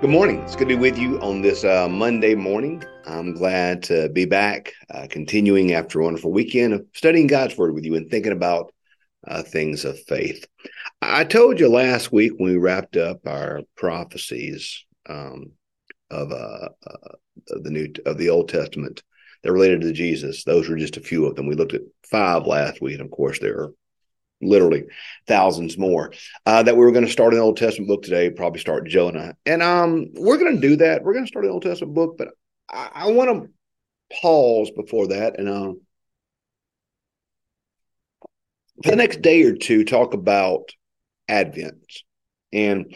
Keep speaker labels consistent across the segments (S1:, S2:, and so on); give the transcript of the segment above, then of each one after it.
S1: Good morning. It's good to be with you on this uh, Monday morning. I'm glad to be back, uh, continuing after a wonderful weekend of studying God's Word with you and thinking about uh, things of faith. I told you last week when we wrapped up our prophecies um, of, uh, uh, of the new of the Old Testament that related to Jesus. Those were just a few of them. We looked at five last week, and of course, there are literally thousands more. Uh, that we were going to start an Old Testament book today, probably start Jonah, and um, we're going to do that. We're going to start an Old Testament book, but I, I want to pause before that and um, the next day or two, talk about Advent and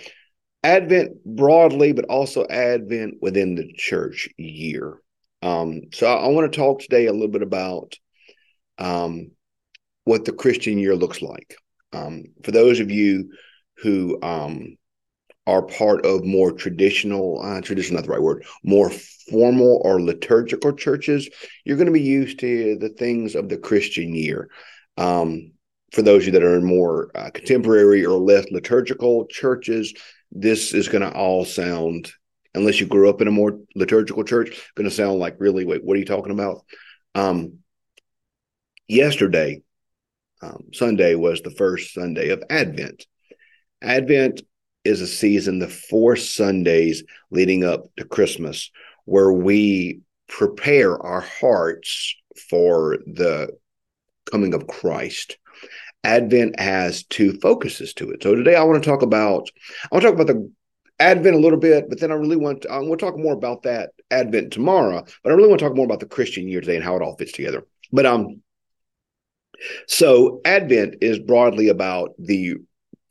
S1: Advent broadly, but also Advent within the church year. Um, so I, I want to talk today a little bit about um, what the Christian year looks like. Um, for those of you who um, are part of more traditional, uh, traditional, not the right word, more formal or liturgical churches, you're going to be used to the things of the Christian year. Um, for those of you that are in more uh, contemporary or less liturgical churches, this is going to all sound, unless you grew up in a more liturgical church, going to sound like really, wait, what are you talking about? Um, yesterday, um, Sunday was the first Sunday of Advent. Advent is a season, the four Sundays leading up to Christmas, where we prepare our hearts for the coming of Christ. Advent has two focuses to it. So today I want to talk about I want to talk about the Advent a little bit, but then I really want to, want to talk more about that Advent tomorrow. But I really want to talk more about the Christian year today and how it all fits together. But um, so Advent is broadly about the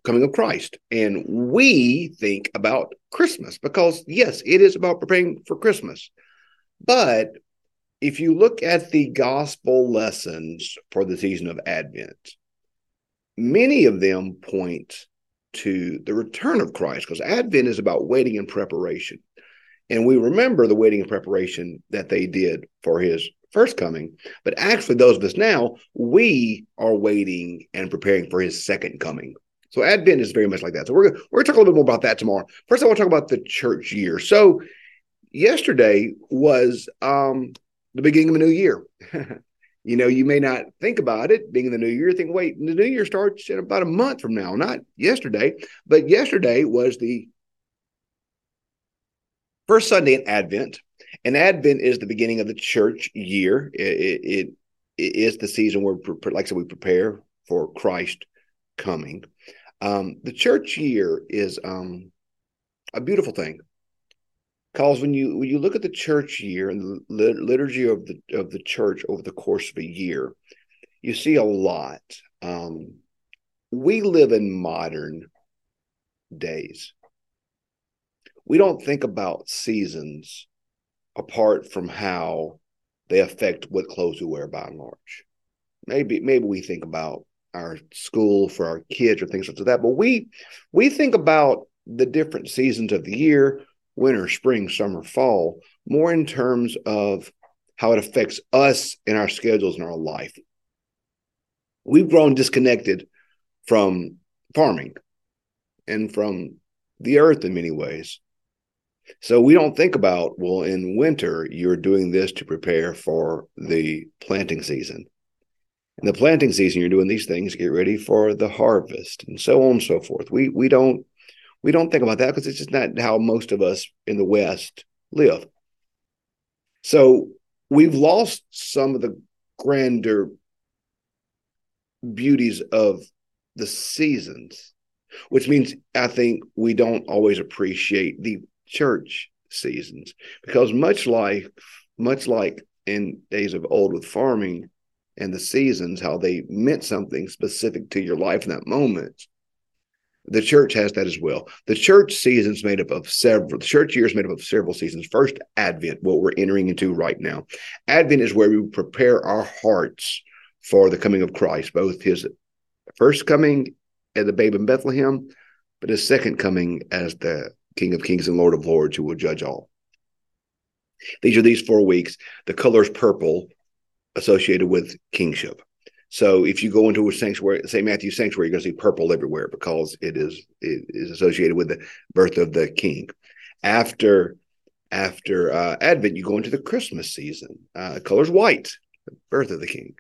S1: coming of Christ. And we think about Christmas because, yes, it is about preparing for Christmas. But if you look at the gospel lessons for the season of Advent, many of them point to the return of Christ because Advent is about waiting and preparation. And we remember the waiting and preparation that they did for his first coming, but actually, those of us now, we are waiting and preparing for his second coming. So Advent is very much like that. So we're we're going to talk a little bit more about that tomorrow. First, I want to talk about the church year. So yesterday was um, the beginning of a new year. you know, you may not think about it being the new year. Think, wait, the new year starts in about a month from now, not yesterday. But yesterday was the first Sunday in Advent. And Advent is the beginning of the church year. It, it, it is the season where, like I said, we prepare for Christ coming. Um, the church year is um, a beautiful thing because when you when you look at the church year and the liturgy of the of the church over the course of a year, you see a lot. Um, we live in modern days. We don't think about seasons apart from how they affect what clothes we wear by and large. Maybe maybe we think about our school for our kids or things like that, but we we think about the different seasons of the year, winter, spring, summer, fall, more in terms of how it affects us in our schedules and our life. We've grown disconnected from farming and from the earth in many ways. So we don't think about, well, in winter, you're doing this to prepare for the planting season. In the planting season, you're doing these things to get ready for the harvest and so on and so forth. We we don't we don't think about that because it's just not how most of us in the West live. So we've lost some of the grander beauties of the seasons, which means I think we don't always appreciate the church seasons. Because much like much like in days of old with farming and the seasons how they meant something specific to your life in that moment the church has that as well. The church seasons made up of several the church year is made up of several seasons. First advent what we're entering into right now. Advent is where we prepare our hearts for the coming of christ both his first coming as the babe in bethlehem but his second coming as the King of Kings and Lord of Lords, who will judge all. These are these four weeks. The color is purple, associated with kingship. So if you go into a sanctuary, say Matthew sanctuary, you're going to see purple everywhere because it is it is associated with the birth of the king. after after uh, Advent, you go into the Christmas season. Uh, color's white, the birth of the King.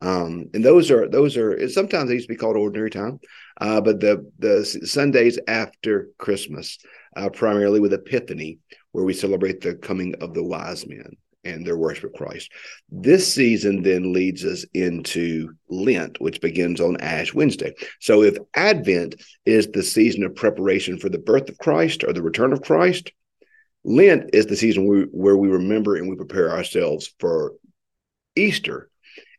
S1: Um, and those are those are sometimes they used to be called ordinary time, uh, but the the Sundays after Christmas, uh, primarily with Epiphany, where we celebrate the coming of the wise men and their worship of Christ. This season then leads us into Lent, which begins on Ash Wednesday. So if Advent is the season of preparation for the birth of Christ or the return of Christ, Lent is the season where, where we remember and we prepare ourselves for Easter.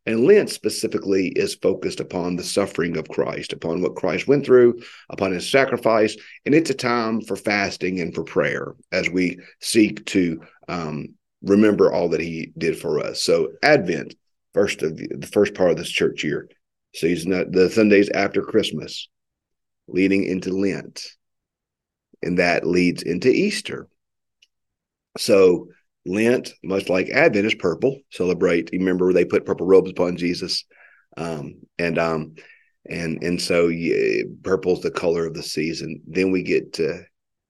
S1: And Lent specifically is focused upon the suffering of Christ, upon what Christ went through, upon his sacrifice. And it's a time for fasting and for prayer as we seek to um, remember all that he did for us. So Advent, first of the, the first part of this church year, season the Sundays after Christmas, leading into Lent, and that leads into Easter. So Lent, much like Advent, is purple. Celebrate. Remember, they put purple robes upon Jesus, um, and um, and and so purple is the color of the season. Then we get to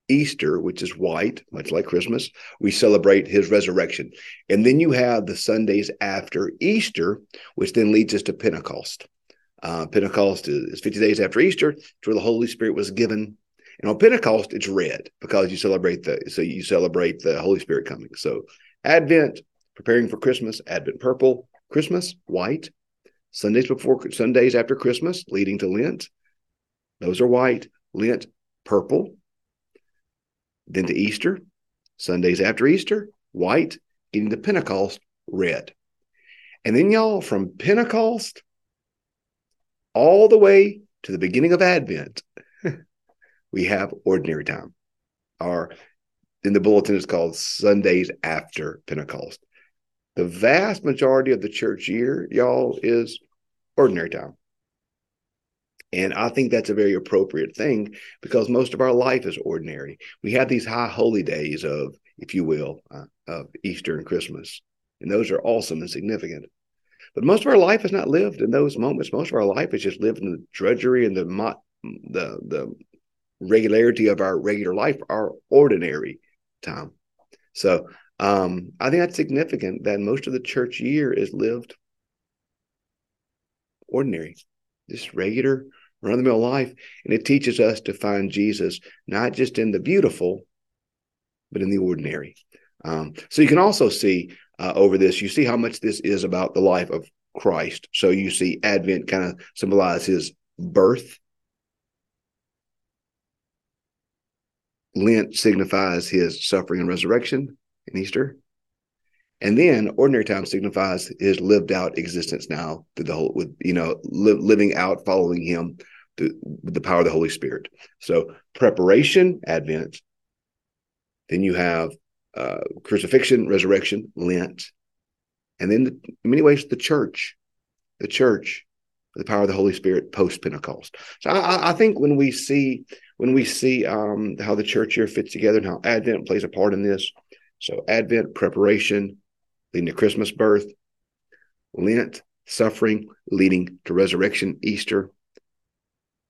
S1: Easter, which is white, much like Christmas, we celebrate his resurrection. And then you have the Sundays after Easter, which then leads us to Pentecost. Uh, Pentecost is 50 days after Easter, where the Holy Spirit was given. And on Pentecost, it's red because you celebrate the so you celebrate the Holy Spirit coming. So Advent, preparing for Christmas, Advent purple, Christmas white, Sundays before Sundays after Christmas, leading to Lent. Those are white. Lent purple, then to Easter, Sundays after Easter, white, getting to Pentecost, red. And then, y'all, from Pentecost all the way to the beginning of Advent, we have ordinary time. Our in the bulletin is called Sundays after Pentecost. The vast majority of the church year, y'all, is ordinary time. And I think that's a very appropriate thing because most of our life is ordinary. We have these high holy days of, if you will, uh, of Easter and Christmas, and those are awesome and significant. But most of our life is not lived in those moments. Most of our life is just lived in the drudgery and the the the regularity of our regular life, our ordinary time. So um, I think that's significant that most of the church year is lived ordinary, just regular run of the mill life. And it teaches us to find Jesus not just in the beautiful, but in the ordinary. Um, so you can also see uh, over this, you see how much this is about the life of Christ. So you see Advent kind of symbolize his birth. Lent signifies his suffering and resurrection in Easter. And then ordinary time signifies his lived out existence now through the whole, with, you know, li- living out, following him the, the power of the Holy Spirit. So preparation, Advent. Then you have uh, crucifixion, resurrection, Lent, and then the, in many ways the church, the church, the power of the Holy Spirit post Pentecost. So I, I, think when we see when we see um, how the church year fits together and how Advent plays a part in this, so Advent preparation leading to Christmas birth, Lent suffering leading to resurrection, Easter,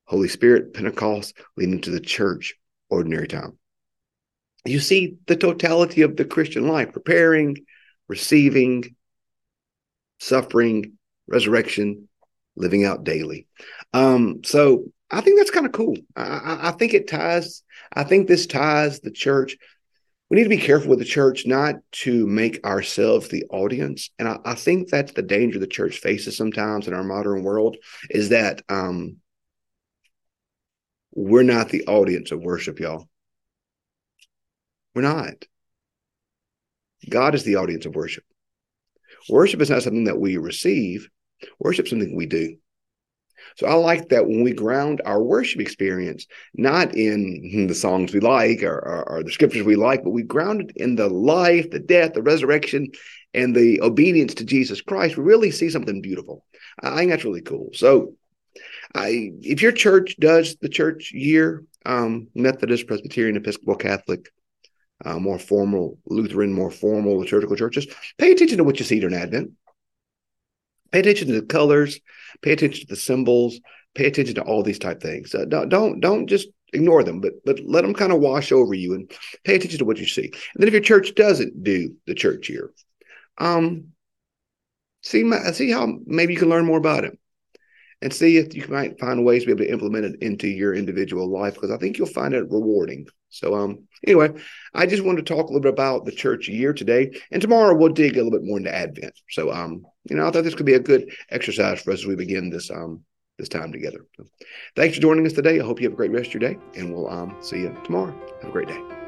S1: Holy Spirit, Pentecost, leading to the church, ordinary time. You see the totality of the Christian life preparing, receiving, suffering, resurrection, living out daily. Um, so I think that's kind of cool. I, I, think it ties, I think this ties the church. We need to be careful with the church not to make ourselves the audience. And I, I think that's the danger the church faces sometimes in our modern world is that um, we're not the audience of worship, y'all. We're not. God is the audience of worship. Worship is not something that we receive, worship is something we do. So I like that when we ground our worship experience, not in the songs we like or, or, or, the scriptures we like, but we ground it in the life, the death, the resurrection, and the obedience to Jesus Christ, we really see something beautiful. I think that's really cool. So I, if your church does the church year, um, Methodist, Presbyterian, Episcopal, Catholic, uh, more formal, Lutheran, more formal liturgical churches, pay attention to what you see during Advent. Pay attention to the colors. Pay attention to the symbols. Pay attention to all these type things. Uh, don't, don't don't just ignore them, but but let them kind of wash over you and pay attention to what you see. And then if your church doesn't do the church year, um, see see how maybe you can learn more about it and see if you might find ways to be able to implement it into your individual life because I think you'll find it rewarding. So, um, anyway, I just wanted to talk a little bit about the church year today, and tomorrow we'll dig a little bit more into Advent. So, um, you know, I thought this could be a good exercise for us as we begin this um this time together. So, thanks for joining us today. I hope you have a great rest of your day, and we'll um see you tomorrow. Have a great day.